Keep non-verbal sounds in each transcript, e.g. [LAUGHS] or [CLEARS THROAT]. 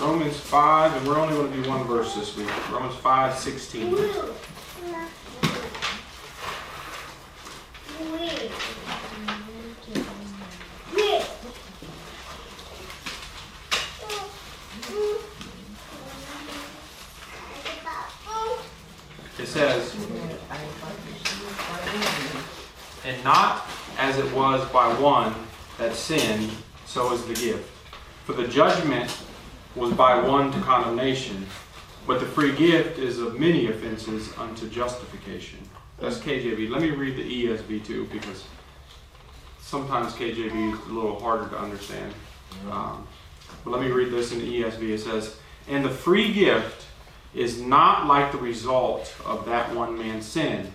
Romans 5, and we're only going to do one verse this week. Romans 5, 16. It says, And not as it was by one that sinned, so is the gift. For the judgment was by one to condemnation, but the free gift is of many offenses unto justification. That's KJV. Let me read the ESV too, because sometimes KJV is a little harder to understand. Um, but let me read this in the ESV. It says, And the free gift is not like the result of that one man's sin.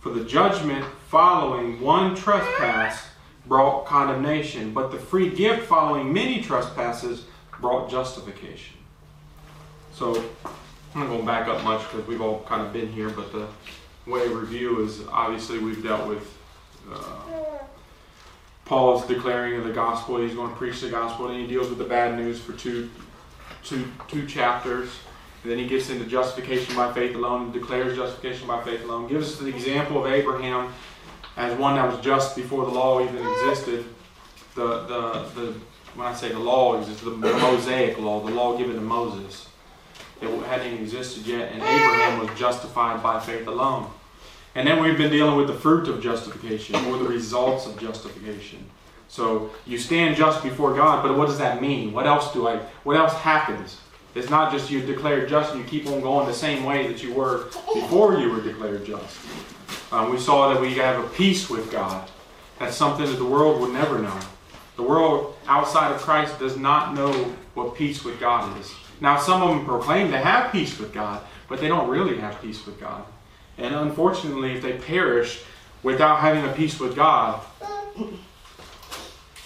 For the judgment following one trespass brought condemnation, but the free gift following many trespasses brought justification. So I'm not going to back up much because we've all kind of been here, but the way review is obviously we've dealt with uh, Paul's declaring of the gospel. He's going to preach the gospel, and he deals with the bad news for two, two, two chapters. And then he gets into justification by faith alone, declares justification by faith alone, gives us the example of Abraham as one that was just before the law even existed. The, the, the when I say the law exists, the Mosaic law, the law given to Moses, it hadn't existed yet, and Abraham was justified by faith alone. And then we've been dealing with the fruit of justification, or the results of justification. So you stand just before God, but what does that mean? What else do I? What else happens? It's not just you declared just and you keep on going the same way that you were before you were declared just. Um, we saw that we have a peace with God. That's something that the world would never know. The world outside of Christ does not know what peace with God is. Now, some of them proclaim to have peace with God, but they don't really have peace with God. And unfortunately, if they perish without having a peace with God,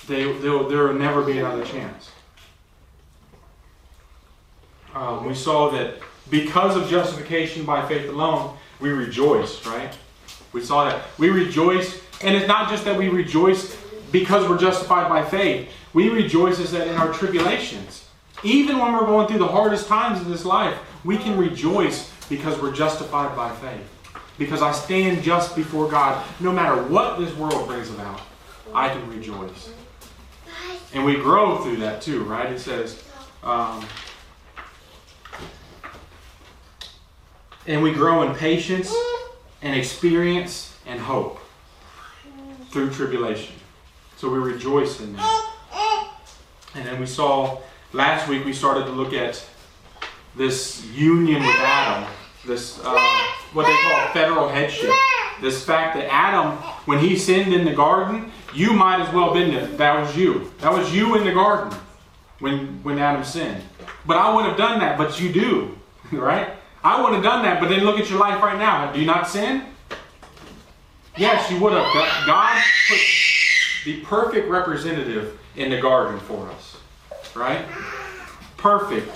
they, there will never be another chance. Um, we saw that because of justification by faith alone, we rejoice, right? We saw that. We rejoice, and it's not just that we rejoice because we're justified by faith. We rejoice that in our tribulations, even when we're going through the hardest times of this life, we can rejoice because we're justified by faith. Because I stand just before God, no matter what this world brings about, I can rejoice. And we grow through that too, right? It says, um, and we grow in patience and experience and hope through tribulation. So we rejoice in that. And then we saw last week we started to look at this union with Adam, this uh, what they call federal headship. This fact that Adam, when he sinned in the garden, you might as well have been there. That was you. That was you in the garden when when Adam sinned. But I wouldn't have done that, but you do, [LAUGHS] right? I wouldn't have done that, but then look at your life right now. Do you not sin? Yes, you would have. God put the perfect representative in the garden for us. Right? Perfect.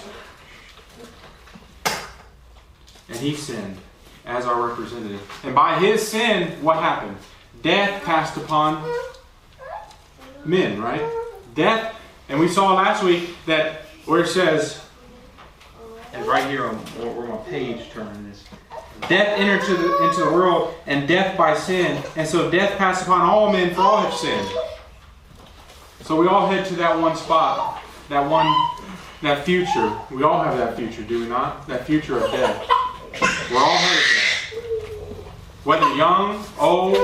And he sinned as our representative. And by his sin, what happened? Death passed upon men, right? Death, and we saw last week that where it says, and right here on where my page turning is, death entered into the, into the world, and death by sin, and so death passed upon all men, for all have sinned. So we all head to that one spot, that one, that future. We all have that future, do we not? That future of death. We're all headed there. Whether young, old,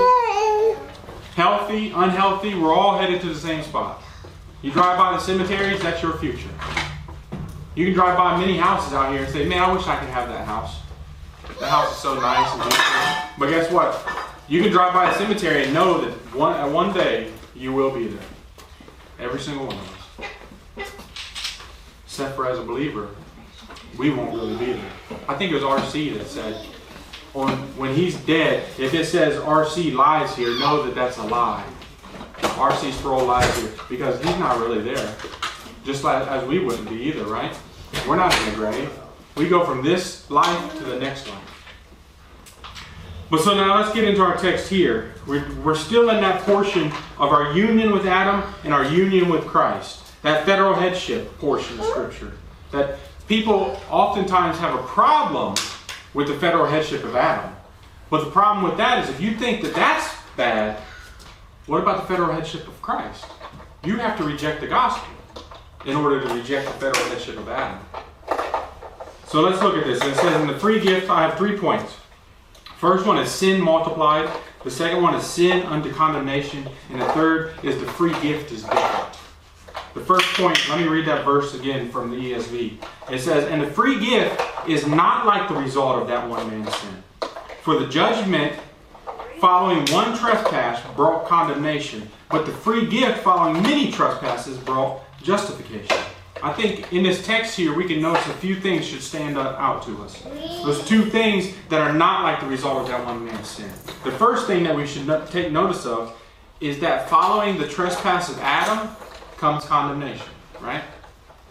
healthy, unhealthy, we're all headed to the same spot. You drive by the cemeteries, that's your future. You can drive by many houses out here and say, man, I wish I could have that house. The house is so nice and beautiful. But guess what? You can drive by a cemetery and know that one, at one day you will be there. Every single one of us. Except for as a believer, we won't really be there. I think it was RC that said, on, when he's dead, if it says RC lies here, know that that's a lie. RC Sproul lies here because he's not really there. Just like as we wouldn't be either, right? We're not in the grave. We go from this life to the next life. But so now let's get into our text here. We're, we're still in that portion of our union with Adam and our union with Christ. That federal headship portion of Scripture. that people oftentimes have a problem with the federal headship of Adam. But the problem with that is if you think that that's bad, what about the federal headship of Christ? You have to reject the gospel in order to reject the federal headship of Adam. So let's look at this. It says in the free gift, I have three points. First one is sin multiplied. The second one is sin unto condemnation. And the third is the free gift is God. The first point, let me read that verse again from the ESV. It says, And the free gift is not like the result of that one man's sin. For the judgment following one trespass brought condemnation, but the free gift following many trespasses brought justification. I think in this text here, we can notice a few things should stand out to us. Those two things that are not like the result of that one man's sin. The first thing that we should take notice of is that following the trespass of Adam comes condemnation, right?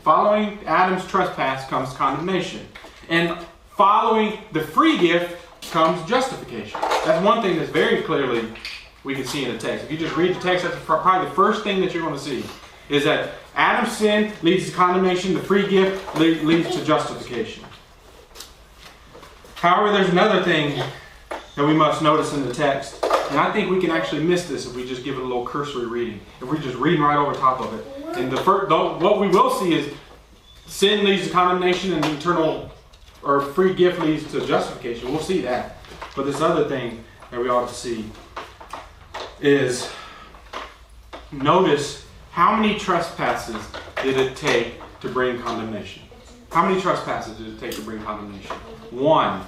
Following Adam's trespass comes condemnation. And following the free gift comes justification. That's one thing that's very clearly we can see in the text. If you just read the text, that's probably the first thing that you're going to see is that Adam's sin leads to condemnation, the free gift leads to justification. However, there's another thing that we must notice in the text, and I think we can actually miss this if we just give it a little cursory reading. If we're just reading right over top of it. And the first, what we will see is sin leads to condemnation and eternal or free gift leads to justification. We'll see that. But this other thing that we ought to see is notice how many trespasses did it take to bring condemnation? How many trespasses did it take to bring condemnation? One.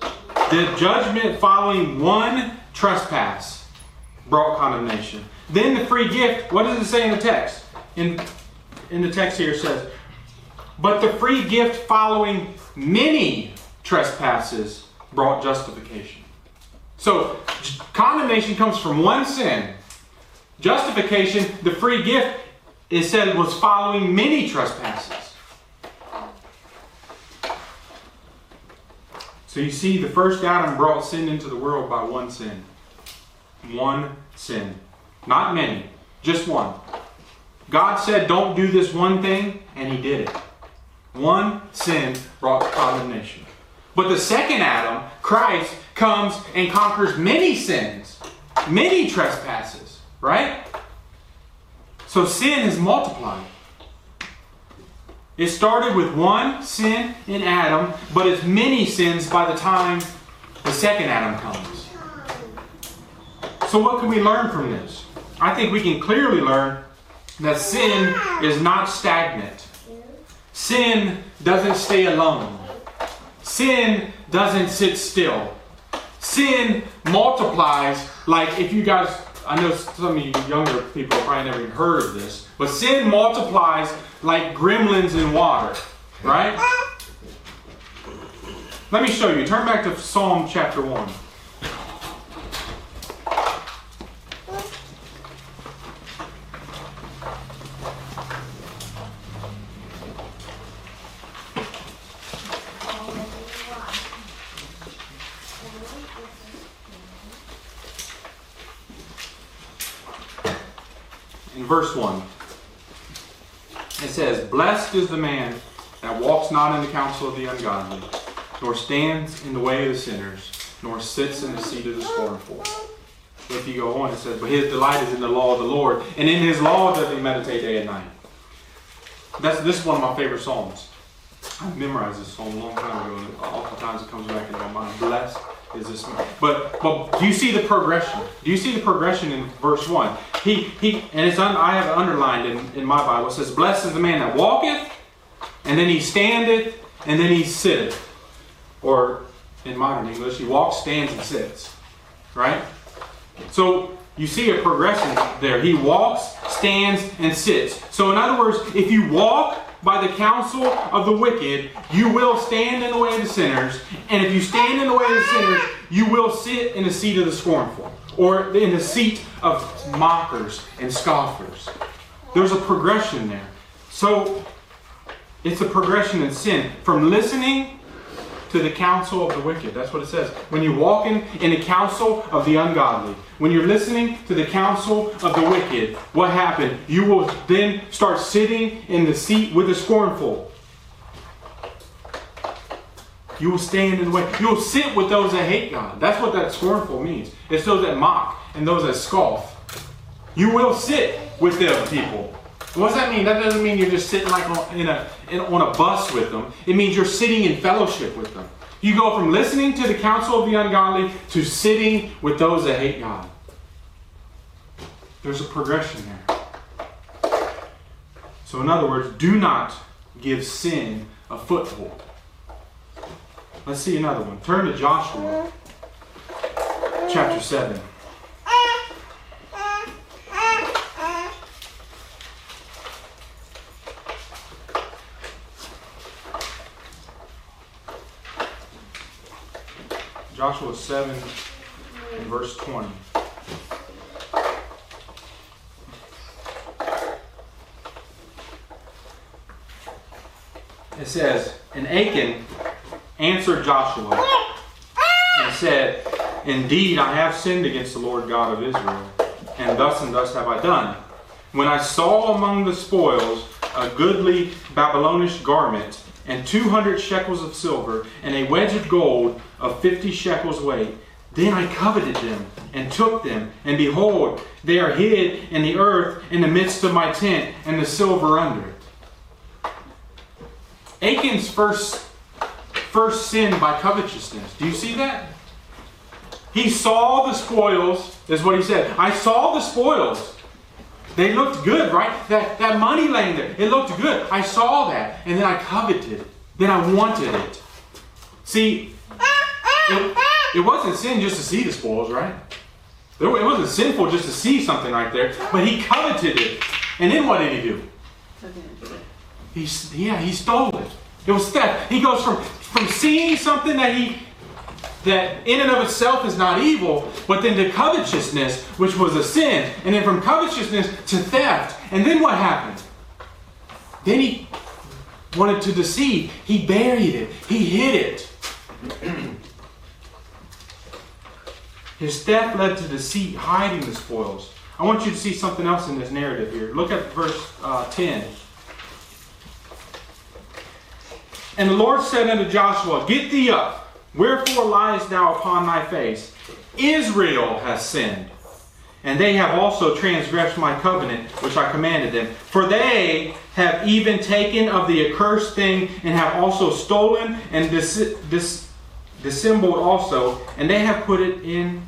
The judgment following one trespass brought condemnation. Then the free gift, what does it say in the text? In, in the text here says, but the free gift following many trespasses brought justification. So condemnation comes from one sin. Justification, the free gift, it said was following many trespasses. So you see, the first Adam brought sin into the world by one sin. One sin. Not many, just one. God said, don't do this one thing, and he did it. One sin brought condemnation. But the second Adam, Christ, comes and conquers many sins, many trespasses, right? So sin is multiplied. It started with one sin in Adam, but it's many sins by the time the second Adam comes. So, what can we learn from this? I think we can clearly learn that sin is not stagnant. Sin doesn't stay alone. Sin doesn't sit still. Sin multiplies like if you guys, I know some of you younger people probably never even heard of this, but sin multiplies like gremlins in water, right? Let me show you. Turn back to Psalm chapter 1. Verse 1. It says, Blessed is the man that walks not in the counsel of the ungodly, nor stands in the way of the sinners, nor sits in the seat of the scornful. If you go on, it says, But his delight is in the law of the Lord, and in his law does he meditate day and night. That's, this is one of my favorite psalms. I memorized this song a long time ago, and oftentimes it comes back into my mind. Blessed is this. But but do you see the progression? Do you see the progression in verse one? He he and it's un, I have underlined in, in my Bible. It says, Blessed is the man that walketh, and then he standeth, and then he sitteth. Or in modern English, he walks, stands, and sits. Right? So you see a progression there. He walks, stands, and sits. So in other words, if you walk by the counsel of the wicked, you will stand in the way of the sinners. And if you stand in the way of the sinners, you will sit in the seat of the scornful, or in the seat of mockers and scoffers. There's a progression there. So it's a progression in sin from listening to the counsel of the wicked. That's what it says. When you walk in, in the counsel of the ungodly, when you're listening to the counsel of the wicked, what happened? You will then start sitting in the seat with the scornful. You will stand in the way. You will sit with those that hate God. That's what that scornful means. It's those that mock and those that scoff. You will sit with them people. What does that mean? That doesn't mean you're just sitting like on, in a, in, on a bus with them. It means you're sitting in fellowship with them. You go from listening to the counsel of the ungodly to sitting with those that hate God. There's a progression there. So, in other words, do not give sin a foothold. Let's see another one. Turn to Joshua chapter 7. Joshua 7 and verse 20. It says, And Achan answered Joshua and said, Indeed, I have sinned against the Lord God of Israel, and thus and thus have I done. When I saw among the spoils a goodly Babylonish garment, and two hundred shekels of silver, and a wedge of gold of fifty shekels weight, then I coveted them and took them, and behold, they are hid in the earth in the midst of my tent, and the silver under it. Achan's first first sin by covetousness. Do you see that? He saw the spoils, is what he said. I saw the spoils. They looked good, right? That, that money laying there, it looked good. I saw that, and then I coveted it. Then I wanted it. See, it, it wasn't sin just to see the spoils, right? It wasn't sinful just to see something right there, but he coveted it. And then what did he do? He, yeah, he stole it. It was theft. He goes from, from seeing something that he that in and of itself is not evil, but then to covetousness, which was a sin, and then from covetousness to theft. And then what happened? Then he wanted to deceive. He buried it. He hid it. [CLEARS THROAT] His theft led to deceit, hiding the spoils. I want you to see something else in this narrative here. Look at verse uh, 10. And the Lord said unto Joshua, Get thee up, wherefore liest thou upon thy face? Israel has sinned, and they have also transgressed my covenant which I commanded them. For they have even taken of the accursed thing, and have also stolen and dis- dis- dissembled also, and they have put it in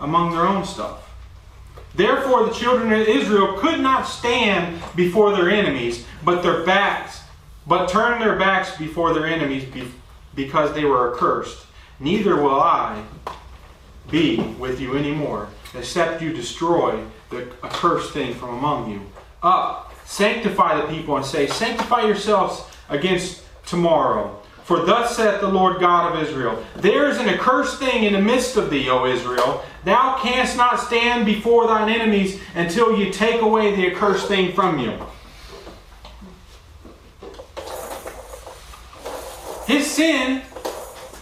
among their own stuff. Therefore, the children of Israel could not stand before their enemies, but their backs, but turned their backs before their enemies because they were accursed. Neither will I be with you anymore, except you destroy the accursed thing from among you. Up, sanctify the people, and say, Sanctify yourselves against tomorrow. For thus saith the Lord God of Israel There is an accursed thing in the midst of thee, O Israel. Thou canst not stand before thine enemies until you take away the accursed thing from you. His sin,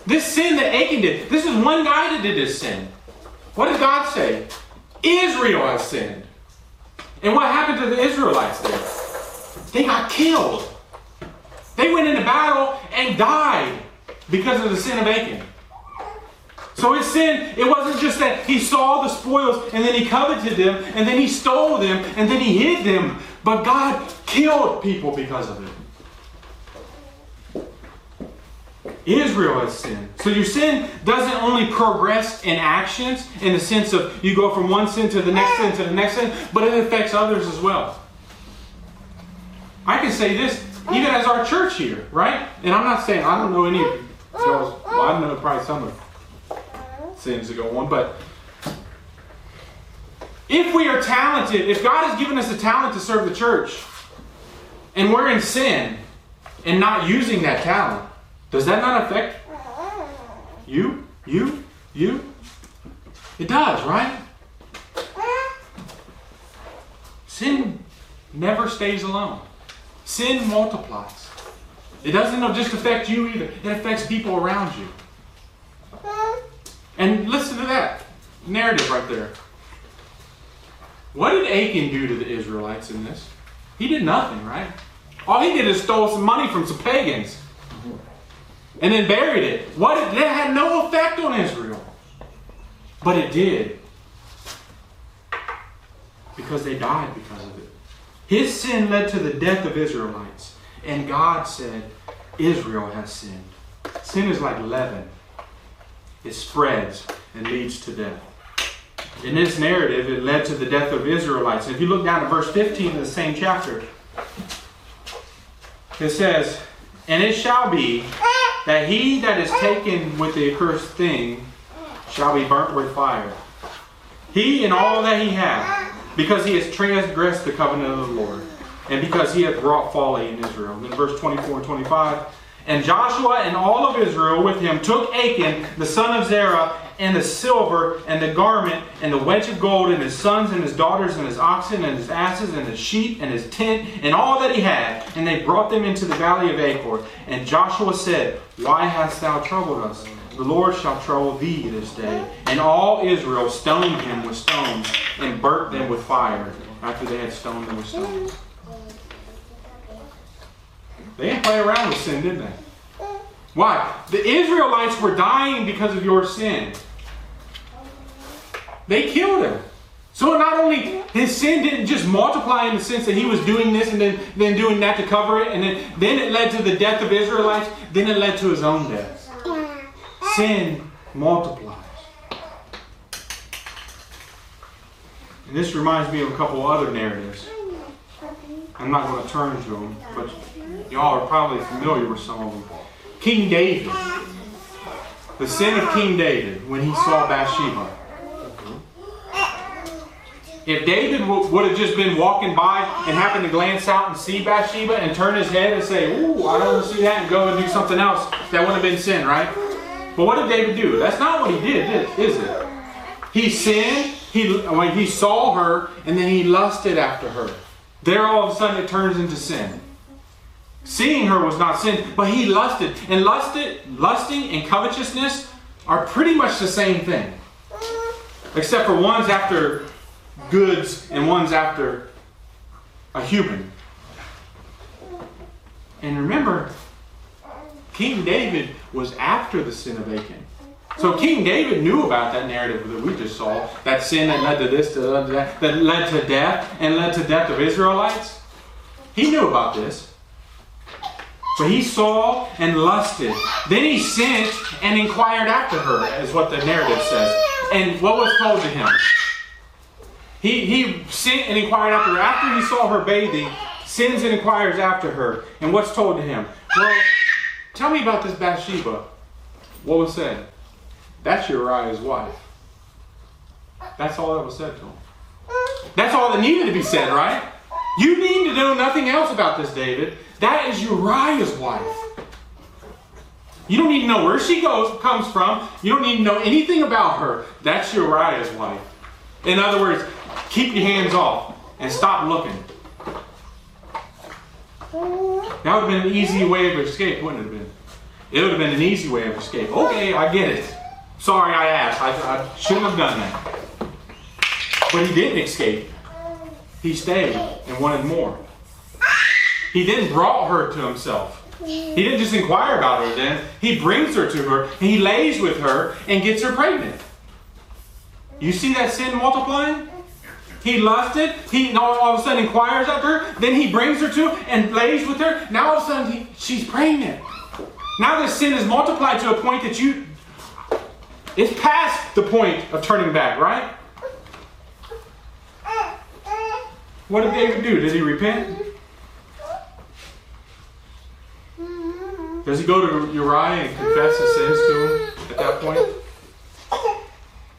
this sin that Achan did, this is one guy that did this sin. What did God say? Israel has sinned. And what happened to the Israelites there? They got killed. They went into battle and died because of the sin of Achan. So his sin, it wasn't just that he saw the spoils and then he coveted them and then he stole them and then he hid them, but God killed people because of it. Israel has sinned. So your sin doesn't only progress in actions in the sense of you go from one sin to the next sin to the next sin, but it affects others as well. I can say this even as our church here, right? And I'm not saying I don't know any of you. Well, I know probably some of sins that go on, but if we are talented, if God has given us a talent to serve the church, and we're in sin and not using that talent, does that not affect you? You? You? It does, right? Sin never stays alone. Sin multiplies. It doesn't just affect you either, it affects people around you. And listen to that narrative right there. What did Achan do to the Israelites in this? He did nothing, right? All he did is stole some money from some pagans and then buried it. What? That had no effect on Israel. But it did. Because they died because of it. His sin led to the death of Israelites. And God said, Israel has sinned. Sin is like leaven, it spreads and leads to death. In this narrative, it led to the death of Israelites. If you look down at verse 15 of the same chapter, it says, And it shall be that he that is taken with the accursed thing shall be burnt with fire. He and all that he hath, because he has transgressed the covenant of the Lord, and because he hath wrought folly in Israel. Then verse 24 and 25. And Joshua and all of Israel with him took Achan, the son of Zerah, and the silver, and the garment, and the wedge of gold, and his sons, and his daughters, and his oxen, and his asses, and his sheep, and his tent, and all that he had, and they brought them into the valley of Achor. And Joshua said, Why hast thou troubled us? The Lord shall trouble thee this day. And all Israel stoned him with stones, and burnt them with fire, after they had stoned them with stones. They didn't play around with sin, did they? Why? The Israelites were dying because of your sin. They killed him. So not only his sin didn't just multiply in the sense that he was doing this and then, then doing that to cover it, and then, then it led to the death of Israelites, then it led to his own death. Sin multiplies. And this reminds me of a couple other narratives. I'm not going to turn to them, but y'all are probably familiar with some of them. King David. The sin of King David when he saw Bathsheba. If David would have just been walking by and happened to glance out and see Bathsheba and turn his head and say, Ooh, I don't see that, and go and do something else, that wouldn't have been sin, right? But what did David do? That's not what he did, is it? He sinned, he, when he saw her, and then he lusted after her. There all of a sudden it turns into sin. Seeing her was not sin, but he lusted. And lusted, lusting and covetousness are pretty much the same thing. Except for one's after goods and one's after a human. And remember, King David was after the sin of Achan. So King David knew about that narrative that we just saw, that sin that led to this, that led to, that led to death, and led to death of Israelites. He knew about this. But he saw and lusted. Then he sent and inquired after her, is what the narrative says. And what was told to him? He, he sent and inquired after her. After he saw her bathing, sends and inquires after her. And what's told to him? Well, tell me about this Bathsheba. What was said? That's Uriah's wife. That's all that was said to him. That's all that needed to be said, right? You need to know nothing else about this, David. That is Uriah's wife. You don't need to know where she goes, comes from. You don't need to know anything about her. That's Uriah's wife. In other words, keep your hands off and stop looking. That would have been an easy way of escape, wouldn't it have been? It would have been an easy way of escape. Okay, I get it. Sorry I asked. I, I shouldn't have done that. But he didn't escape. He stayed and wanted more. He then brought her to himself. He didn't just inquire about her then. He brings her to her, and he lays with her and gets her pregnant. You see that sin multiplying? He lusted. He all, of a sudden inquires after her. Then he brings her to and lays with her. Now all of a sudden he, she's pregnant. Now this sin is multiplied to a point that you it's past the point of turning back, right? What did David do? Did he repent? Does he go to Uriah and confess his sins to him at that point?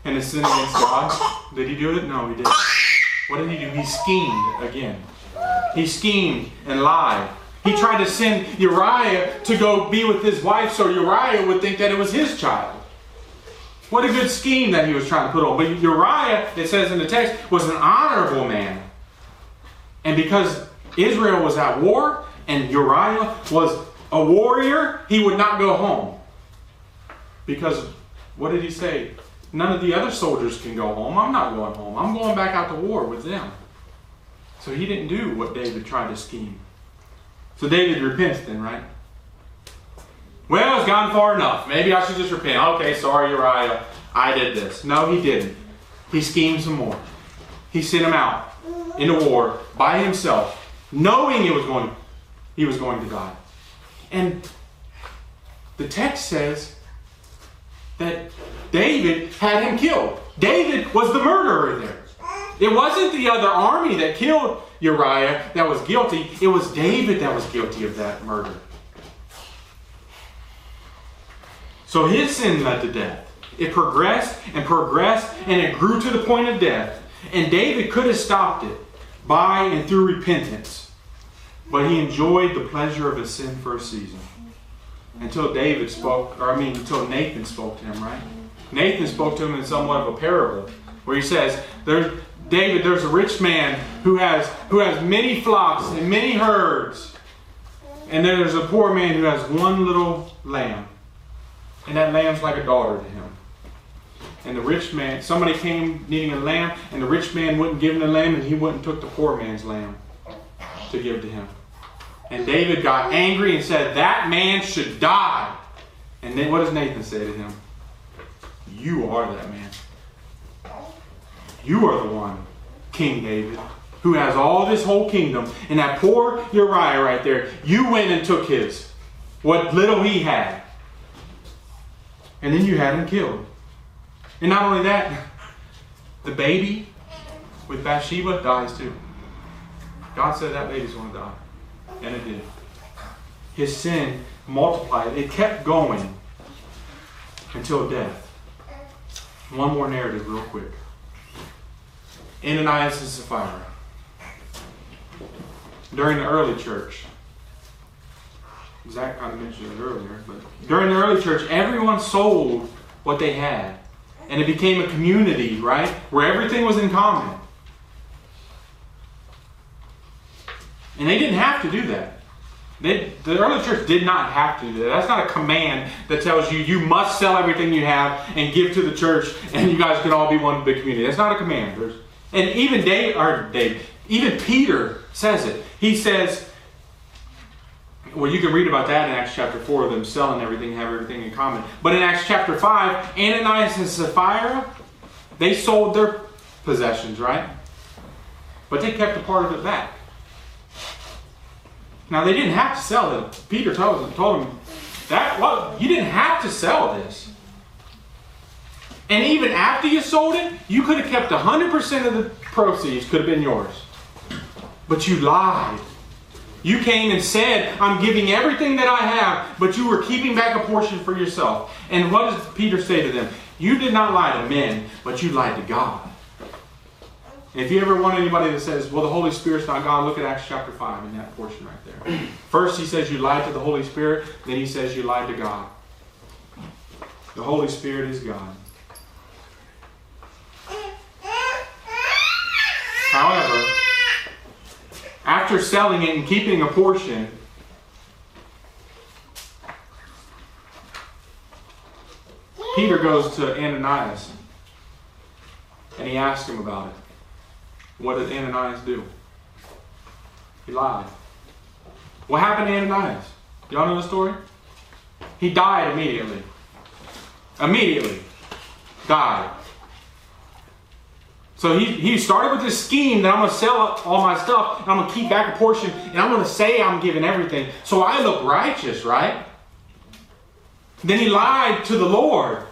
And his sin against God? Did he do it? No, he didn't. What did he do? He schemed again. He schemed and lied. He tried to send Uriah to go be with his wife so Uriah would think that it was his child. What a good scheme that he was trying to put on. But Uriah, it says in the text, was an honorable man. And because Israel was at war and Uriah was a warrior, he would not go home. Because what did he say? None of the other soldiers can go home. I'm not going home. I'm going back out to war with them. So he didn't do what David tried to scheme. So David repents then, right? Well, it's gone far enough. Maybe I should just repent. Okay, sorry, Uriah. I did this. No, he didn't. He schemed some more. He sent him out into war by himself, knowing it was going, he was going to die. And the text says that David had him killed. David was the murderer there. It wasn't the other army that killed Uriah that was guilty, it was David that was guilty of that murder. So his sin led to death. It progressed and progressed and it grew to the point of death. And David could have stopped it by and through repentance. But he enjoyed the pleasure of his sin for a season. Until David spoke, or I mean, until Nathan spoke to him, right? Nathan spoke to him in somewhat of a parable where he says, David, there's a rich man who has, who has many flocks and many herds. And then there's a poor man who has one little lamb. And that lamb's like a daughter to him. And the rich man, somebody came needing a lamb, and the rich man wouldn't give him the lamb, and he and took the poor man's lamb to give to him. And David got angry and said, That man should die. And then what does Nathan say to him? You are that man. You are the one, King David, who has all this whole kingdom. And that poor Uriah right there, you went and took his, what little he had. And then you had him killed. And not only that, the baby with Bathsheba dies too. God said that baby's going to die. And it did. His sin multiplied. It kept going until death. One more narrative, real quick. Ananias and Sapphira. During the early church, Zach kind of mentioned it earlier, but during the early church, everyone sold what they had. And it became a community, right? Where everything was in common. And they didn't have to do that. They, the early church did not have to do that. That's not a command that tells you you must sell everything you have and give to the church and you guys can all be one big community. That's not a command. There's, and even Dave, or Dave, even Peter says it. He says, well, you can read about that in Acts chapter 4, them selling everything, have everything in common. But in Acts chapter 5, Ananias and Sapphira, they sold their possessions, right? But they kept a part of it back. Now, they didn't have to sell it. Peter told them, told them that, well, you didn't have to sell this. And even after you sold it, you could have kept 100% of the proceeds, could have been yours. But you lied. You came and said, I'm giving everything that I have, but you were keeping back a portion for yourself. And what does Peter say to them? You did not lie to men, but you lied to God. And if you ever want anybody that says, well, the Holy Spirit's not God, look at Acts chapter 5 in that portion right there. [CLEARS THROAT] First, he says you lied to the Holy Spirit, then he says you lied to God. The Holy Spirit is God. However, after selling it and keeping a portion, Peter goes to Ananias and he asks him about it. What did Ananias do? He lied. What happened to Ananias? Y'all know the story? He died immediately. Immediately. Died. So he, he started with this scheme that I'm going to sell up all my stuff and I'm going to keep back a portion and I'm going to say I'm giving everything. So I look righteous, right? Then he lied to the Lord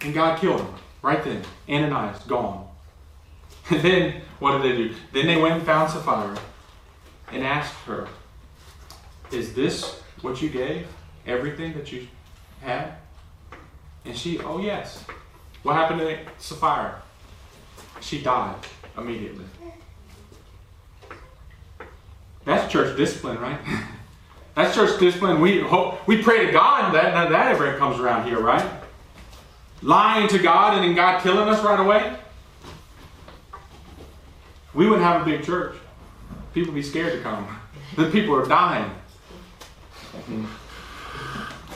and God killed him right then. Ananias, gone. [LAUGHS] And then what did they do? Then they went and found Sapphira and asked her, Is this what you gave? Everything that you had? And she, oh yes. What happened to Sapphira? She died immediately. That's church discipline, right? [LAUGHS] That's church discipline. We hope we pray to God that that, that ever comes around here, right? Lying to God and then God killing us right away. We wouldn't have a big church. People be scared to come. [LAUGHS] The people are dying.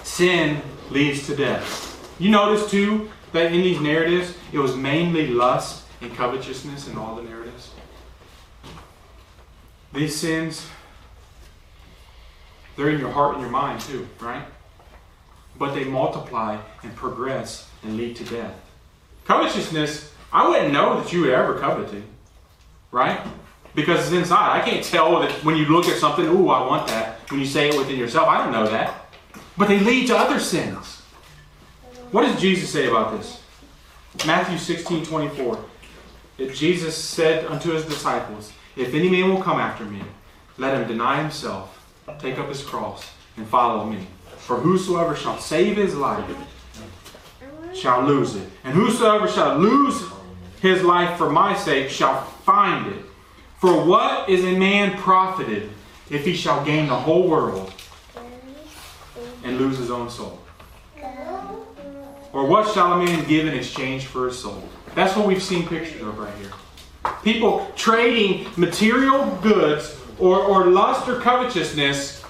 Sin leads to death. You notice too that in these narratives, it was mainly lust and covetousness in all the narratives. These sins, they're in your heart and your mind too, right? But they multiply and progress and lead to death. Covetousness, I wouldn't know that you were ever coveting, right? Because it's inside. I can't tell that when you look at something, ooh, I want that. When you say it within yourself, I don't know that. But they lead to other sins. What does Jesus say about this? Matthew 16 24. Jesus said unto his disciples, If any man will come after me, let him deny himself, take up his cross, and follow me. For whosoever shall save his life shall lose it. And whosoever shall lose his life for my sake shall find it. For what is a man profited if he shall gain the whole world and lose his own soul? Or what shall a man give in exchange for his soul? That's what we've seen pictures of right here. People trading material goods or, or lust or covetousness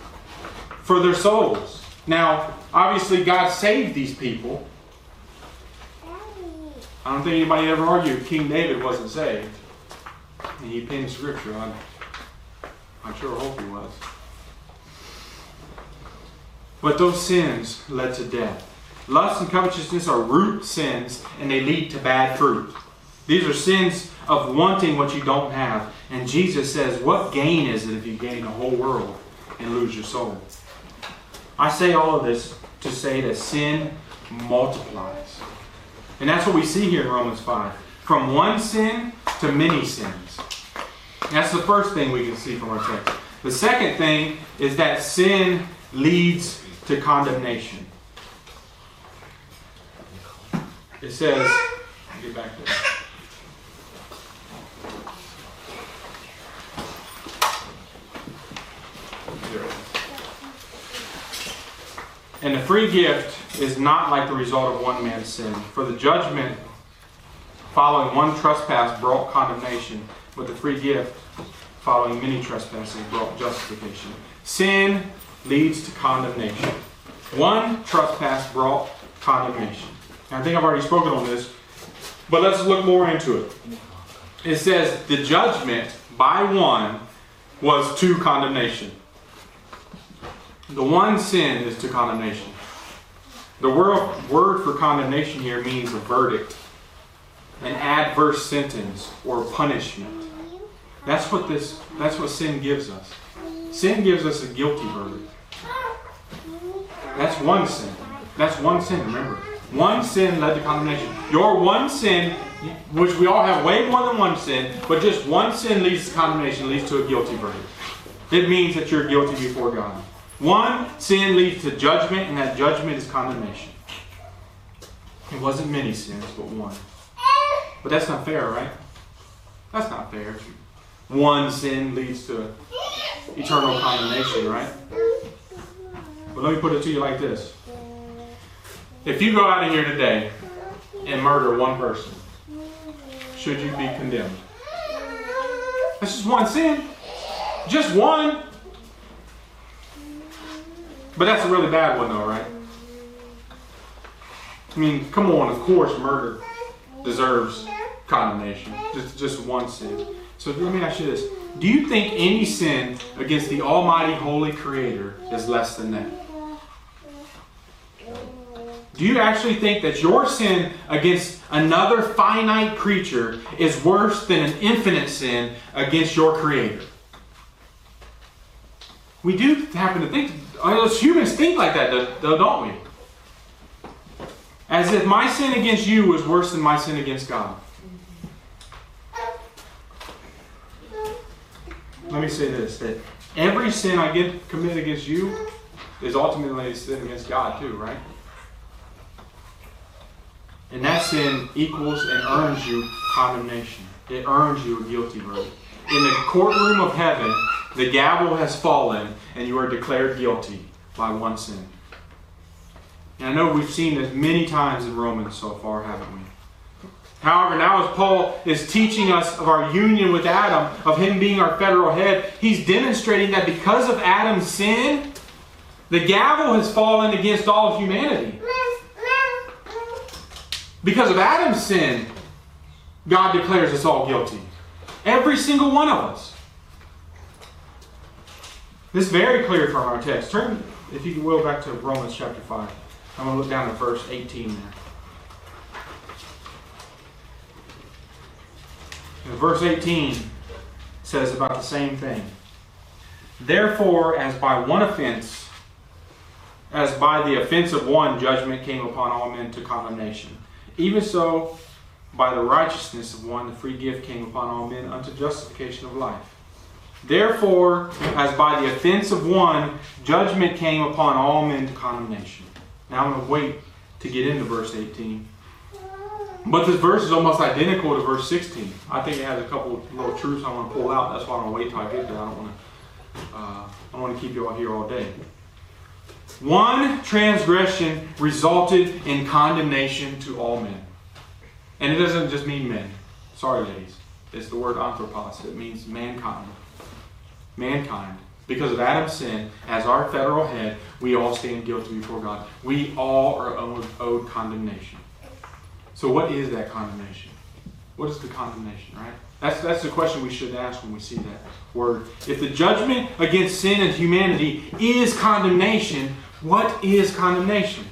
for their souls. Now, obviously, God saved these people. I don't think anybody ever argued King David wasn't saved. And he penned scripture on it. I sure hope he was. But those sins led to death. Lust and covetousness are root sins, and they lead to bad fruit. These are sins of wanting what you don't have. And Jesus says, What gain is it if you gain the whole world and lose your soul? I say all of this to say that sin multiplies. And that's what we see here in Romans 5. From one sin to many sins. That's the first thing we can see from our text. The second thing is that sin leads to condemnation. It says, get back there. And the free gift is not like the result of one man's sin. For the judgment following one trespass brought condemnation, but the free gift following many trespasses brought justification. Sin leads to condemnation. One trespass brought condemnation. I think I've already spoken on this, but let's look more into it. It says the judgment by one was to condemnation. The one sin is to condemnation. The word, word for condemnation here means a verdict, an adverse sentence, or punishment. That's what this that's what sin gives us. Sin gives us a guilty verdict. That's one sin. That's one sin, remember. One sin led to condemnation. Your one sin, which we all have way more than one sin, but just one sin leads to condemnation, leads to a guilty verdict. It means that you're guilty before God. One sin leads to judgment, and that judgment is condemnation. It wasn't many sins, but one. But that's not fair, right? That's not fair. One sin leads to eternal condemnation, right? But let me put it to you like this. If you go out of here today and murder one person, should you be condemned? That's just one sin. Just one. But that's a really bad one, though, right? I mean, come on, of course, murder deserves condemnation. Just, just one sin. So let me ask you this Do you think any sin against the Almighty Holy Creator is less than that? Do you actually think that your sin against another finite creature is worse than an infinite sin against your Creator? We do happen to think, us humans think like that, though, don't we? As if my sin against you was worse than my sin against God. Let me say this that every sin I get commit against you is ultimately a sin against God, too, right? And that sin equals and earns you condemnation. It earns you a guilty verdict. In the courtroom of heaven, the gavel has fallen and you are declared guilty by one sin. And I know we've seen this many times in Romans so far, haven't we? However, now as Paul is teaching us of our union with Adam, of him being our federal head, he's demonstrating that because of Adam's sin, The gavel has fallen against all humanity. Because of Adam's sin, God declares us all guilty. Every single one of us. This is very clear from our text. Turn, if you will, back to Romans chapter 5. I'm going to look down at verse 18 there. Verse 18 says about the same thing. Therefore, as by one offense, as by the offense of one, judgment came upon all men to condemnation. Even so, by the righteousness of one, the free gift came upon all men unto justification of life. Therefore, as by the offense of one, judgment came upon all men to condemnation. Now I'm going to wait to get into verse 18. But this verse is almost identical to verse 16. I think it has a couple little truths I want to pull out. That's why I'm going to wait till I get there. I don't want to, uh, I don't want to keep you all here all day. One transgression resulted in condemnation to all men. And it doesn't just mean men. Sorry, ladies. It's the word anthropos. It means mankind. Mankind. Because of Adam's sin, as our federal head, we all stand guilty before God. We all are owed, owed condemnation. So, what is that condemnation? What is the condemnation, right? That's, that's the question we should ask when we see that word. If the judgment against sin and humanity is condemnation, what is condemnation?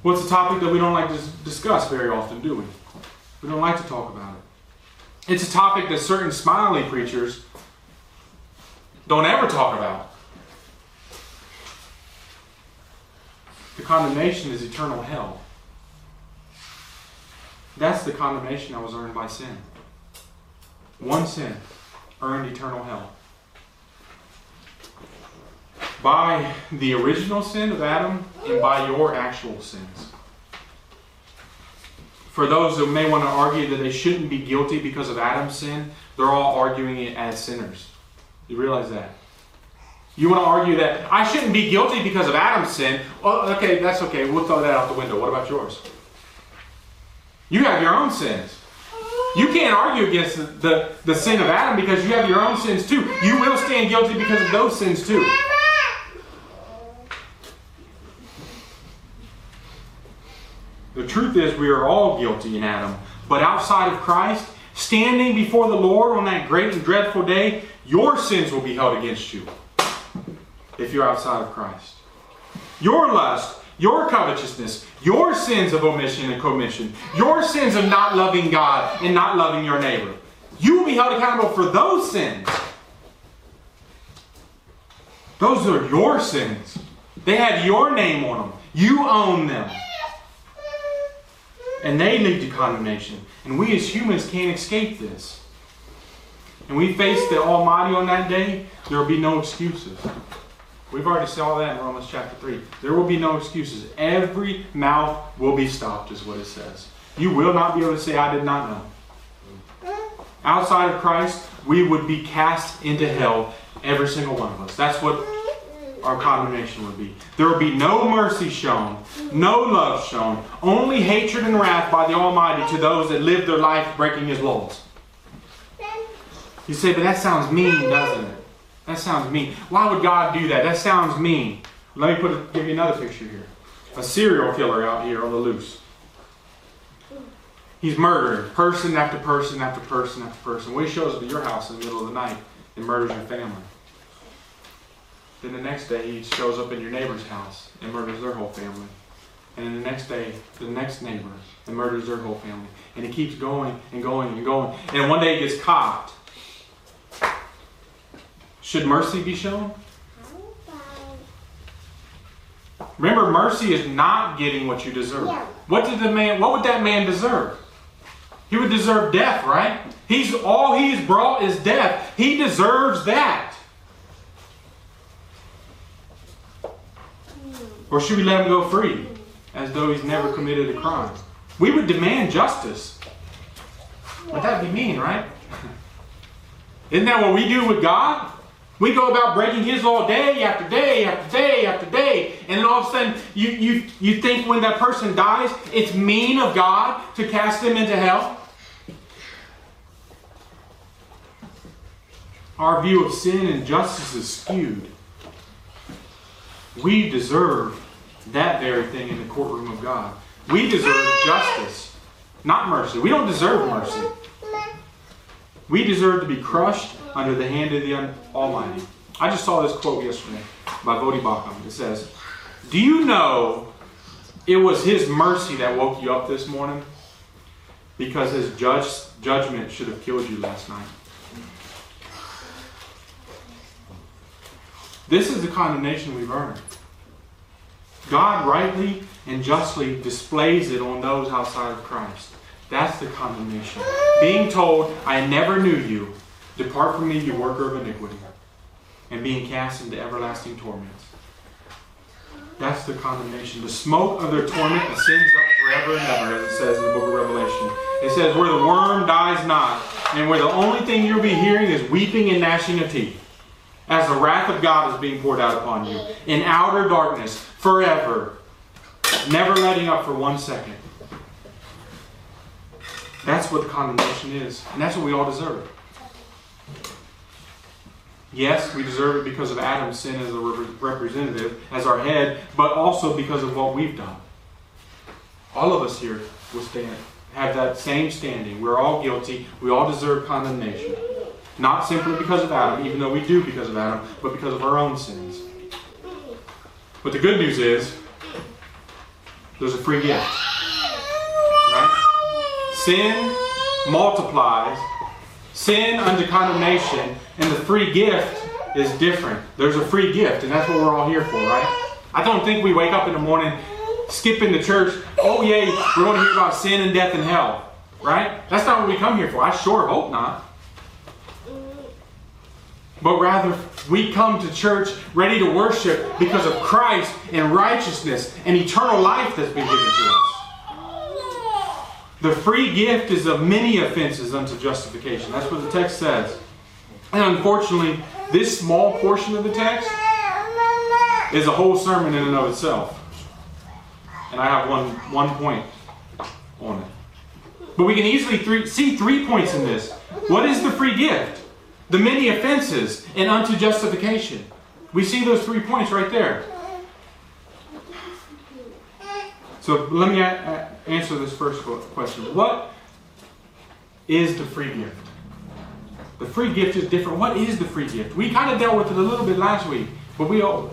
What's a topic that we don't like to discuss very often, do we? We don't like to talk about it. It's a topic that certain smiley preachers don't ever talk about. The condemnation is eternal hell. That's the condemnation that was earned by sin. One sin earned eternal hell by the original sin of Adam and by your actual sins. For those who may want to argue that they shouldn't be guilty because of Adam's sin, they're all arguing it as sinners. You realize that? You want to argue that I shouldn't be guilty because of Adam's sin? Well, okay, that's okay. We'll throw that out the window. What about yours? You have your own sins. You can't argue against the, the, the sin of Adam because you have your own sins too. You will stand guilty because of those sins too. The truth is, we are all guilty in Adam. But outside of Christ, standing before the Lord on that great and dreadful day, your sins will be held against you if you're outside of Christ. Your lust, your covetousness, your sins of omission and commission, your sins of not loving God and not loving your neighbor. You will be held accountable for those sins. Those are your sins. They have your name on them. You own them. And they lead to condemnation. And we as humans can't escape this. And we face the Almighty on that day, there will be no excuses. We've already saw that in Romans chapter 3. There will be no excuses. Every mouth will be stopped, is what it says. You will not be able to say, I did not know. Outside of Christ, we would be cast into hell, every single one of us. That's what our condemnation would be. There would be no mercy shown, no love shown, only hatred and wrath by the Almighty to those that live their life breaking His laws. You say, but that sounds mean, doesn't it? That sounds mean. Why would God do that? That sounds mean. Let me put a, give you another picture here. A serial killer out here on the loose. He's murdering person after person after person after person. When he shows up at your house in the middle of the night and murders your family. Then the next day he shows up in your neighbor's house and murders their whole family. And then the next day, the next neighbor and murders their whole family. And he keeps going and going and going. And one day he gets caught. Should mercy be shown? Remember, mercy is not getting what you deserve. What did the man? What would that man deserve? He would deserve death, right? He's all he's brought is death. He deserves that. Or should we let him go free as though he's never committed a crime? We would demand justice. But that'd be mean, right? [LAUGHS] Isn't that what we do with God? We go about breaking his law day after day after day after day. And then all of a sudden, you, you, you think when that person dies, it's mean of God to cast them into hell? Our view of sin and justice is skewed. We deserve that very thing in the courtroom of God. We deserve justice, not mercy. We don't deserve mercy. We deserve to be crushed under the hand of the Almighty. I just saw this quote yesterday by Voddie Baucham. It says, Do you know it was His mercy that woke you up this morning? Because His judge, judgment should have killed you last night. This is the condemnation we've earned. God rightly and justly displays it on those outside of Christ. That's the condemnation. Being told, I never knew you. Depart from me, you worker of iniquity. And being cast into everlasting torments. That's the condemnation. The smoke of their torment ascends up forever and ever, as it says in the book of Revelation. It says, where the worm dies not, and where the only thing you'll be hearing is weeping and gnashing of teeth, as the wrath of God is being poured out upon you, in outer darkness, forever, never letting up for one second. That's what the condemnation is, and that's what we all deserve. Yes, we deserve it because of Adam's sin as a representative, as our head, but also because of what we've done. All of us here will stand, have that same standing. We're all guilty. We all deserve condemnation. Not simply because of Adam, even though we do because of Adam, but because of our own sins. But the good news is, there's a free gift. Right? Sin multiplies, sin unto condemnation, and the free gift is different. There's a free gift, and that's what we're all here for, right? I don't think we wake up in the morning, skip into church, oh yay, we're going to hear about sin and death and hell. Right? That's not what we come here for. I sure hope not. But rather, we come to church ready to worship because of Christ and righteousness and eternal life that's been given to us. The free gift is of many offenses unto justification. That's what the text says. And unfortunately, this small portion of the text is a whole sermon in and of itself. And I have one, one point on it. But we can easily three, see three points in this. What is the free gift? The many offenses and unto justification. We see those three points right there. So let me answer this first question. What is the free gift? The free gift is different. What is the free gift? We kind of dealt with it a little bit last week, but we all,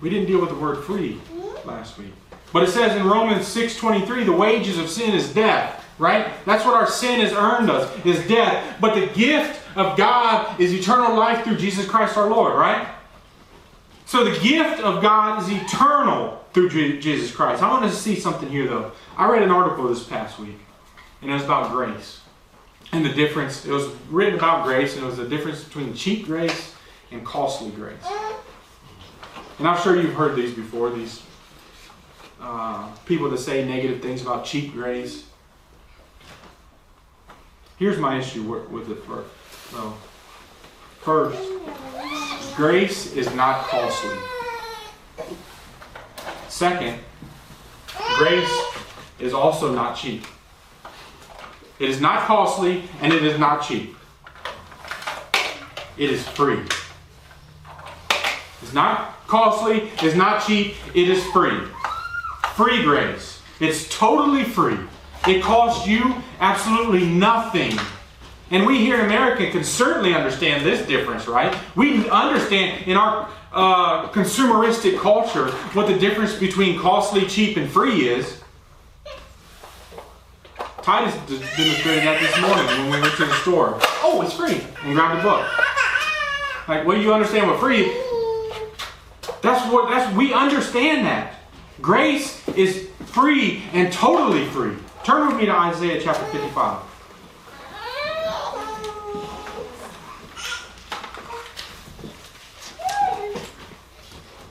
we didn't deal with the word free last week. But it says in Romans 6:23, the wages of sin is death, right? That's what our sin has earned us, is death. But the gift of God is eternal life through Jesus Christ our Lord, right? So the gift of God is eternal through Jesus Christ. I want to see something here, though. I read an article this past week, and it was about grace. And the difference, it was written about grace, and it was the difference between cheap grace and costly grace. And I'm sure you've heard these before, these uh, people that say negative things about cheap grace. Here's my issue with it first. So, first, grace is not costly. Second, grace is also not cheap. It is not costly and it is not cheap. It is free. It's not costly, it's not cheap, it is free. Free grace. It's totally free. It costs you absolutely nothing. And we here in America can certainly understand this difference, right? We understand in our uh, consumeristic culture what the difference between costly, cheap, and free is. Titus demonstrated that this morning when we went to the store. Oh, it's free. And grabbed a book. Like, what do you understand what free? That's what that's we understand that. Grace is free and totally free. Turn with me to Isaiah chapter 55.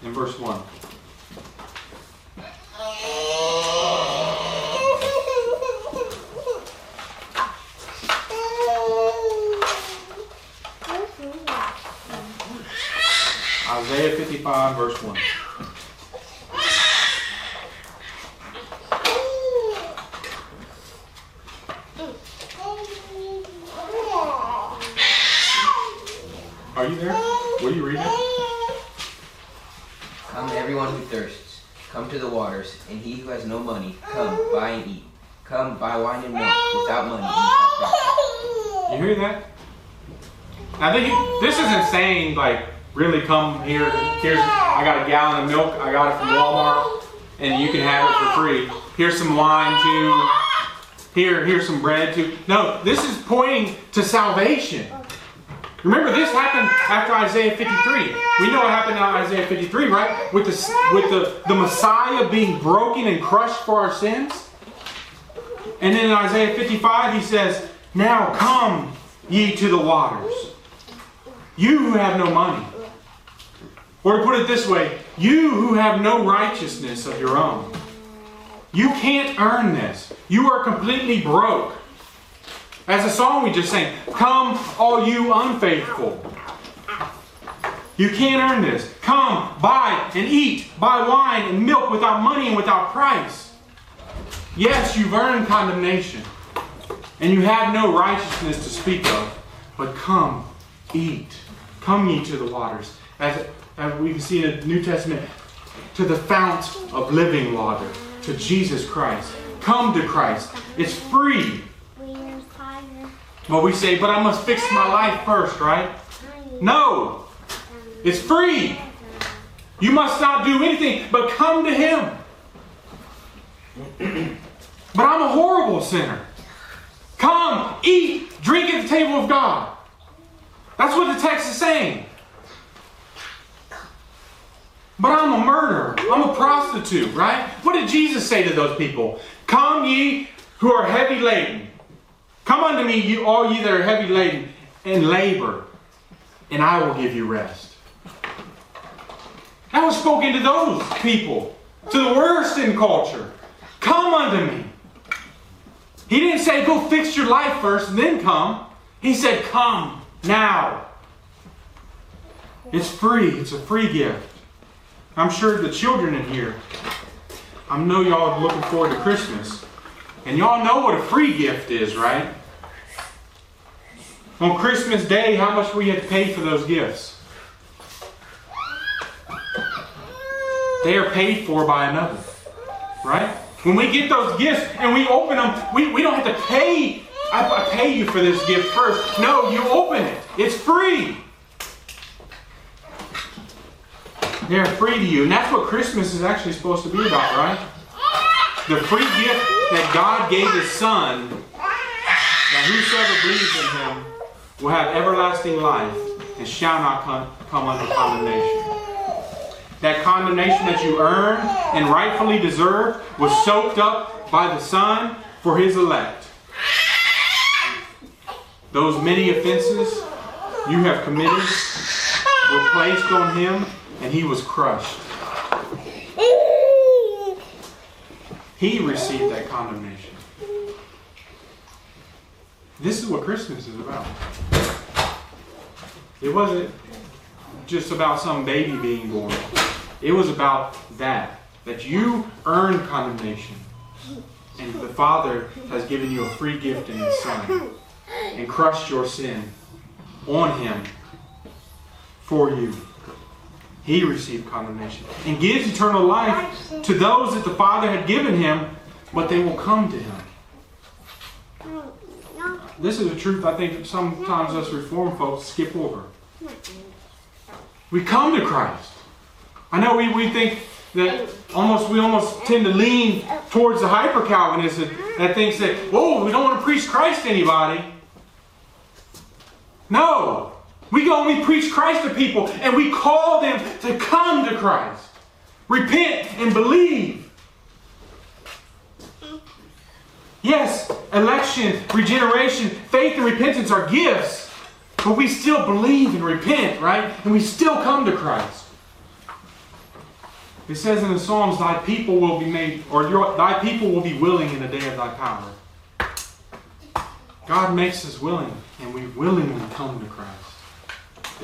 In verse 1. Isaiah 55, verse 1. Are you there? What are you reading? I'm there. everyone who thirsts, come to the waters, and he who has no money, come, buy and eat. Come, buy wine and milk without money and without price. You hear that? Now this is insane. like really come here. Here's I got a gallon of milk. I got it from Walmart, and you can have it for free. Here's some wine too. Here, here's some bread too. No, this is pointing to salvation. Remember, this happened after Isaiah 53. We know what happened in Isaiah 53, right? With the with the, the Messiah being broken and crushed for our sins. And then in Isaiah 55, he says, Now come ye to the waters. You who have no money. Or to put it this way, you who have no righteousness of your own. You can't earn this. You are completely broke. As the song we just sang, Come, all you unfaithful. You can't earn this. Come, buy and eat, buy wine and milk without money and without price. Yes, you've earned condemnation, and you have no righteousness to speak of, but come, eat. Come ye to the waters. As, as we can see in the New Testament, to the fount of living water, to Jesus Christ. Come to Christ. It's free. But we say, but I must fix my life first, right? No. It's free. You must not do anything but come to Him. [CLEARS THROAT] but I'm a horrible sinner. Come, eat, drink at the table of God. That's what the text is saying. But I'm a murderer. I'm a prostitute, right? What did Jesus say to those people? Come ye who are heavy laden. Come unto me, you all ye that are heavy laden, and labor, and I will give you rest. That was spoken to those people, to the worst in culture. Come unto me. He didn't say, go fix your life first and then come. He said, come now. It's free, it's a free gift. I'm sure the children in here, I know y'all are looking forward to Christmas. And y'all know what a free gift is, right? On Christmas Day, how much we had to pay for those gifts? They are paid for by another. Right? When we get those gifts and we open them, we, we don't have to pay. I, I pay you for this gift first. No, you open it. It's free. They're free to you. And that's what Christmas is actually supposed to be about, right? The free gift that God gave His Son, that whosoever believes in Him will have everlasting life and shall not come, come under condemnation. That condemnation that you earned and rightfully deserved was soaked up by the Son for His elect. Those many offenses you have committed were placed on Him and He was crushed. He received that condemnation. This is what Christmas is about. It wasn't just about some baby being born. It was about that. That you earned condemnation. And the Father has given you a free gift in His Son. And crushed your sin on Him for you. He received condemnation and gives eternal life to those that the Father had given him, but they will come to him. This is a truth I think sometimes us reform folks skip over. We come to Christ. I know we, we think that almost we almost tend to lean towards the hyper Calvinist that, that thinks that, oh, we don't want to preach Christ to anybody. No. We go and we preach Christ to people and we call them to come to Christ. Repent and believe. Yes, election, regeneration, faith, and repentance are gifts, but we still believe and repent, right? And we still come to Christ. It says in the Psalms, Thy people will be made, or your, Thy people will be willing in the day of Thy power. God makes us willing, and we willingly come to Christ.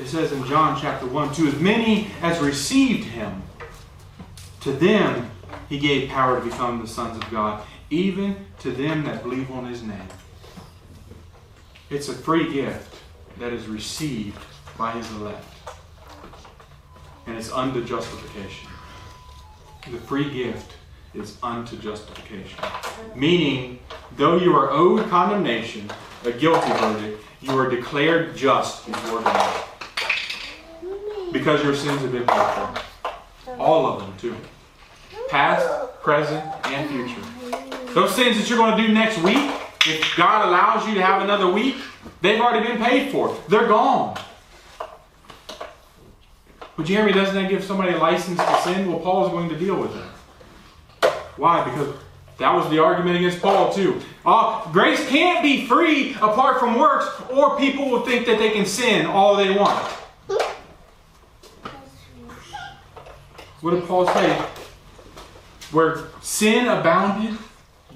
It says in John chapter 1 To as many as received him, to them he gave power to become the sons of God, even to them that believe on his name. It's a free gift that is received by his elect. And it's under justification. The free gift is unto justification. Meaning, though you are owed condemnation, a guilty verdict, you are declared just before God. Because your sins have been paid for. All of them, too. Past, present, and future. Those sins that you're going to do next week, if God allows you to have another week, they've already been paid for. They're gone. But Jeremy. Doesn't that give somebody a license to sin? Well, Paul is going to deal with that. Why? Because that was the argument against Paul, too. Uh, grace can't be free apart from works, or people will think that they can sin all they want. What did Paul say? Where sin abounded,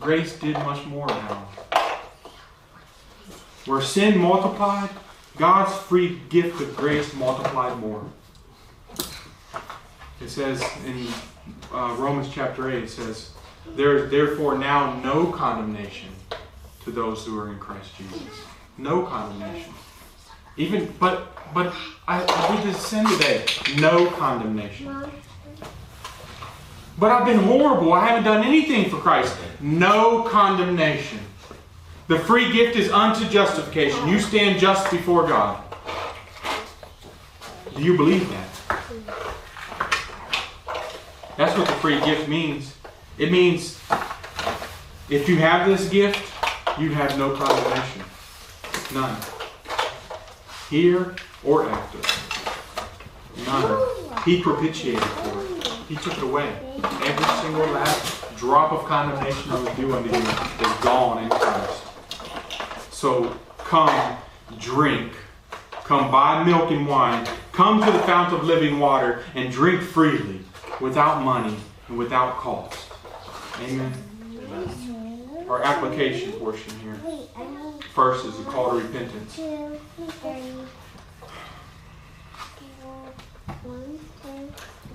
grace did much more abound. Where sin multiplied, God's free gift of grace multiplied more. It says in uh, Romans chapter 8, it says, There is therefore now no condemnation to those who are in Christ Jesus. No condemnation. Even, but, but I, I did this sin today. No condemnation. But I've been horrible. I haven't done anything for Christ. No condemnation. The free gift is unto justification. You stand just before God. Do you believe that? That's what the free gift means. It means if you have this gift, you have no condemnation. None. Here or after. None. He propitiated for it. He took it away. Every single last drop of condemnation that was due unto you is gone in Christ. So come, drink. Come buy milk and wine. Come to the fount of living water and drink freely, without money and without cost. Amen. Our application portion here. First is the call to repentance.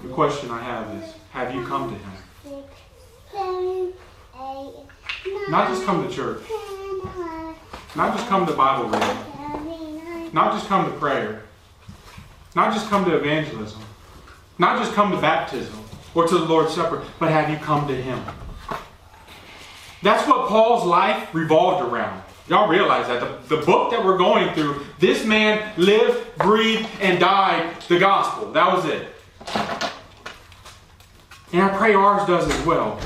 The question I have is Have you come to Him? Not just come to church, not just come to Bible reading, not just come to prayer, not just come to evangelism, not just come to baptism or to the Lord's Supper, but have you come to Him? That's what Paul's life revolved around. Y'all realize that. The, the book that we're going through, this man lived, breathed, and died the gospel. That was it. And I pray ours does as well.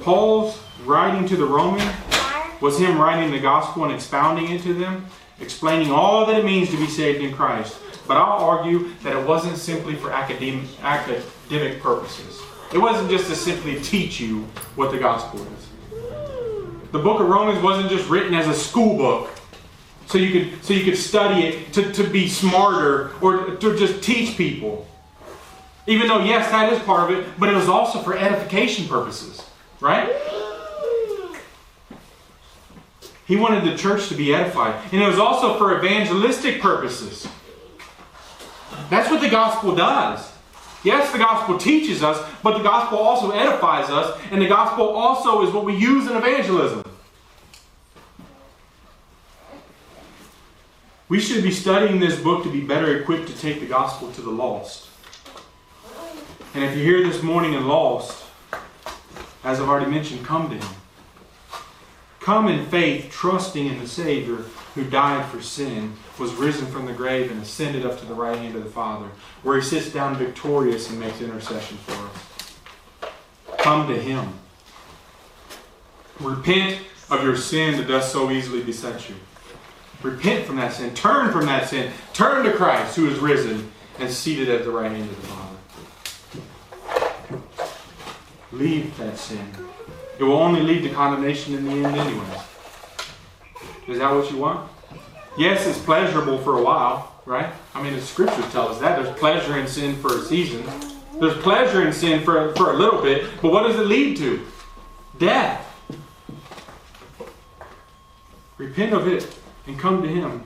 Paul's writing to the Romans was him writing the gospel and expounding it to them, explaining all that it means to be saved in Christ. But I'll argue that it wasn't simply for academic, academic purposes. It wasn't just to simply teach you what the gospel is. The book of Romans wasn't just written as a school book so you could so you could study it to, to be smarter or to just teach people. Even though yes, that is part of it, but it was also for edification purposes, right? He wanted the church to be edified. And it was also for evangelistic purposes. That's what the gospel does. Yes, the gospel teaches us, but the gospel also edifies us, and the gospel also is what we use in evangelism. We should be studying this book to be better equipped to take the gospel to the lost. And if you're here this morning and lost, as I've already mentioned, come to Him. Come in faith, trusting in the Savior who died for sin, was risen from the grave, and ascended up to the right hand of the Father, where he sits down victorious and makes intercession for us. Come to him. Repent of your sin that does so easily beset you. Repent from that sin. Turn from that sin. Turn to Christ who is risen and seated at the right hand of the Father. Leave that sin. It will only lead to condemnation in the end, anyway. Is that what you want? Yes, it's pleasurable for a while, right? I mean, the scriptures tell us that. There's pleasure in sin for a season. There's pleasure in sin for, for a little bit, but what does it lead to? Death. Repent of it and come to Him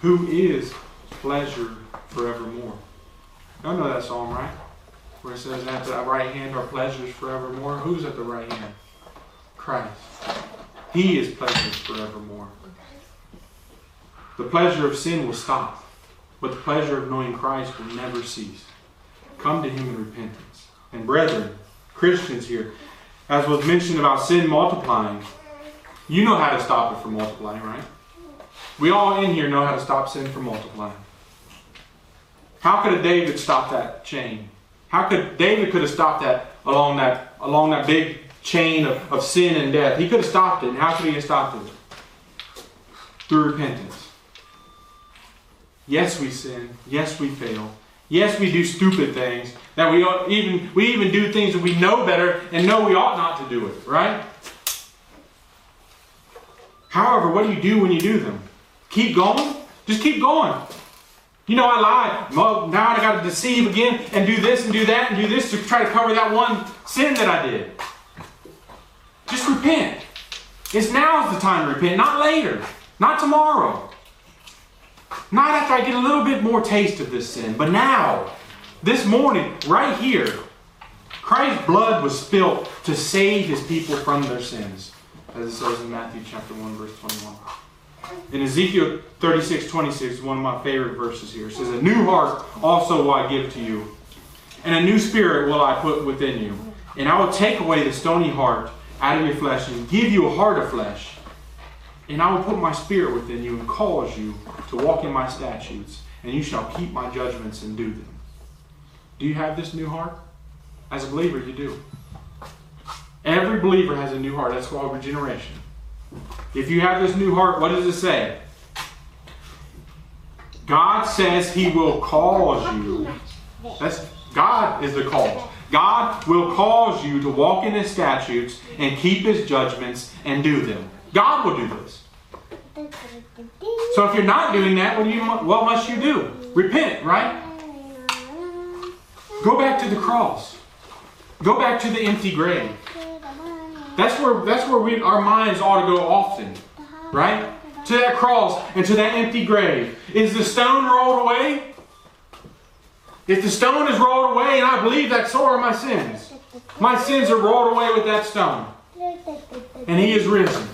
who is pleasure forevermore. Y'all know that song, right? Where it says, At the right hand are pleasures forevermore. Who's at the right hand? Christ. He is pleasures forevermore. The pleasure of sin will stop, but the pleasure of knowing Christ will never cease. Come to Him in repentance. And brethren, Christians here, as was mentioned about sin multiplying, you know how to stop it from multiplying, right? We all in here know how to stop sin from multiplying. How could a David stop that chain? How could David could have stopped that along that along that big chain of, of sin and death? He could have stopped it. And how could he have stopped it? Through repentance. Yes, we sin. Yes, we fail. Yes, we do stupid things. That we even we even do things that we know better and know we ought not to do it, right? However, what do you do when you do them? Keep going? Just keep going. You know, I lied. Well, now I got to deceive again and do this and do that and do this to try to cover that one sin that I did. Just repent. It's now is the time to repent, not later, not tomorrow. Not after I get a little bit more taste of this sin, but now, this morning, right here, Christ's blood was spilt to save his people from their sins, as it says in Matthew chapter 1, verse 21. In Ezekiel 36, 26, one of my favorite verses here, it says, A new heart also will I give to you, and a new spirit will I put within you. And I will take away the stony heart out of your flesh and give you a heart of flesh. And I will put my spirit within you and cause you to walk in my statutes, and you shall keep my judgments and do them. Do you have this new heart? As a believer, you do. Every believer has a new heart. That's called regeneration. If you have this new heart, what does it say? God says He will cause you. That's God is the cause. God will cause you to walk in His statutes and keep His judgments and do them. God will do this. So if you're not doing that, what, do you, what must you do? Repent, right? Go back to the cross. Go back to the empty grave. That's where that's where we our minds ought to go often, right? To that cross and to that empty grave. Is the stone rolled away? If the stone is rolled away, and I believe that so are my sins. My sins are rolled away with that stone. And he is risen.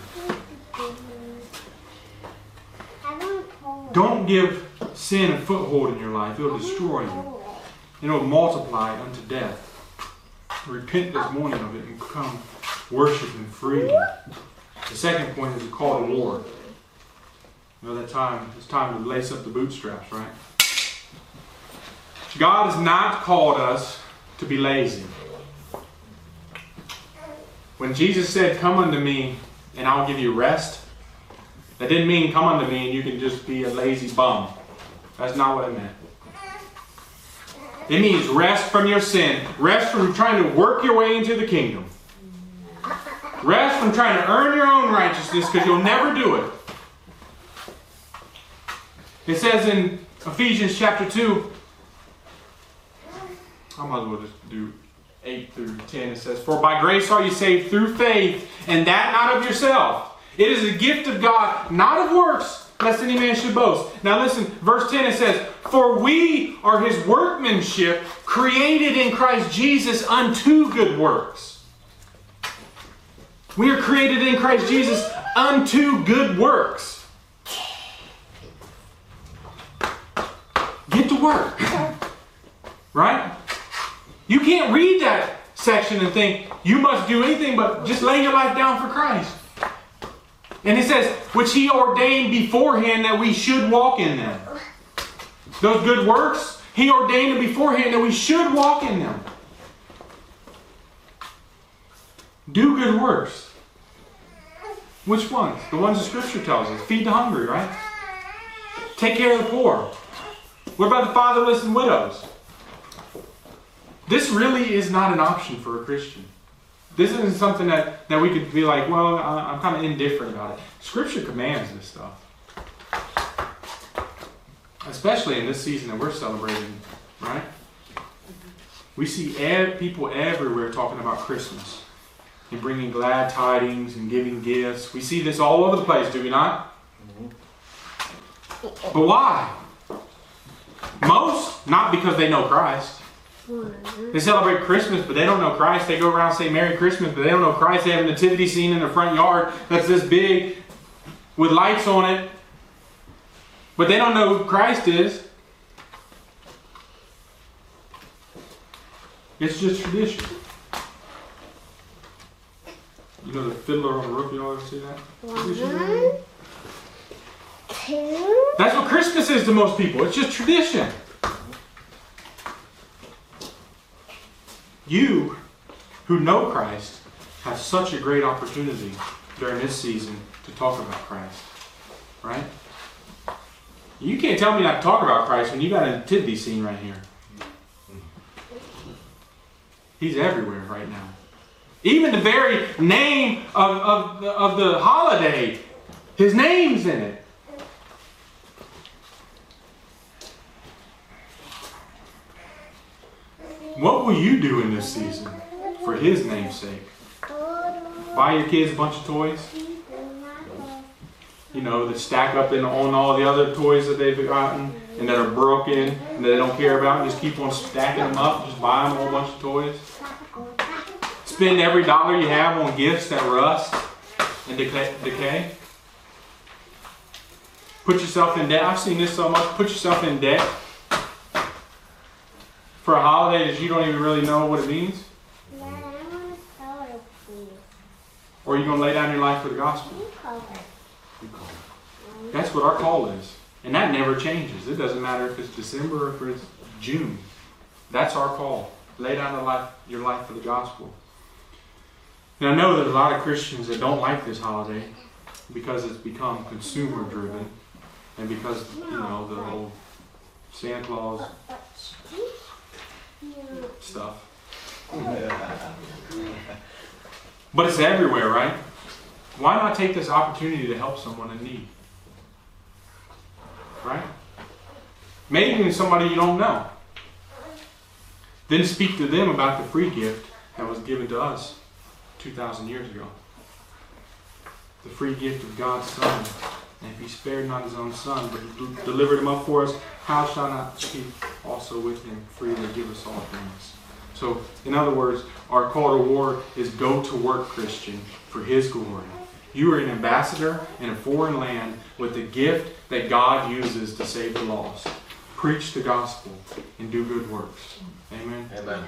Don't give sin a foothold in your life. It'll destroy you. It'll multiply unto death. Repent this morning of it and come worship Him freely. The second point is to call the Lord. You know that time, it's time to lace up the bootstraps, right? God has not called us to be lazy. When Jesus said, Come unto me and I'll give you rest, that didn't mean come unto me and you can just be a lazy bum. That's not what it meant. It means rest from your sin, rest from trying to work your way into the kingdom. Rest from trying to earn your own righteousness because you'll never do it. It says in Ephesians chapter 2, I might as well just do 8 through 10. It says, For by grace are you saved through faith, and that not of yourself. It is a gift of God, not of works, lest any man should boast. Now listen, verse 10 it says, For we are his workmanship, created in Christ Jesus unto good works we are created in Christ Jesus unto good works. Get to work. Right? You can't read that section and think you must do anything but just lay your life down for Christ. And it says, which he ordained beforehand that we should walk in them. Those good works, he ordained beforehand that we should walk in them. Do good works. Which ones? The ones the scripture tells us. Feed the hungry, right? Take care of the poor. What about the fatherless and widows? This really is not an option for a Christian. This isn't something that, that we could be like, well, I'm kind of indifferent about it. Scripture commands this stuff. Especially in this season that we're celebrating, right? We see ev- people everywhere talking about Christmas and bringing glad tidings and giving gifts. We see this all over the place, do we not? Mm-hmm. But why? Most, not because they know Christ. They celebrate Christmas, but they don't know Christ. They go around saying Merry Christmas, but they don't know Christ. They have a nativity scene in the front yard that's this big with lights on it. But they don't know who Christ is. It's just tradition. You know the fiddler on the roof, you all ever see that? One, two, That's what Christmas is to most people. It's just tradition. You who know Christ have such a great opportunity during this season to talk about Christ. Right? You can't tell me not to talk about Christ when you got a nativity scene right here. He's everywhere right now. Even the very name of, of, of the holiday, his name's in it. What will you do in this season for his name's sake? Buy your kids a bunch of toys? You know, that stack up in, on all the other toys that they've gotten and that are broken and that they don't care about. Just keep on stacking them up. Just buy them a whole bunch of toys. Spend every dollar you have on gifts that rust and decay. decay. Put yourself in debt. I've seen this so much. Put yourself in debt for a holiday that you don't even really know what it means? Or are you going to lay down your life for the gospel? That's what our call is. And that never changes. It doesn't matter if it's December or if it's June. That's our call. Lay down the life, your life for the gospel. And I know there's a lot of Christians that don't like this holiday because it's become consumer driven and because, you know, the whole Santa Claus stuff. [LAUGHS] But it's everywhere, right? Why not take this opportunity to help someone in need? Right? Maybe even somebody you don't know. Then speak to them about the free gift that was given to us 2,000 years ago. The free gift of God's Son. And if he spared not his own Son, but he delivered him up for us, how shall not he also with him freely give us all things? So, in other words, our call to war is go to work, Christian, for his glory. You are an ambassador in a foreign land with the gift that God uses to save the lost. Preach the gospel and do good works. Amen. Amen.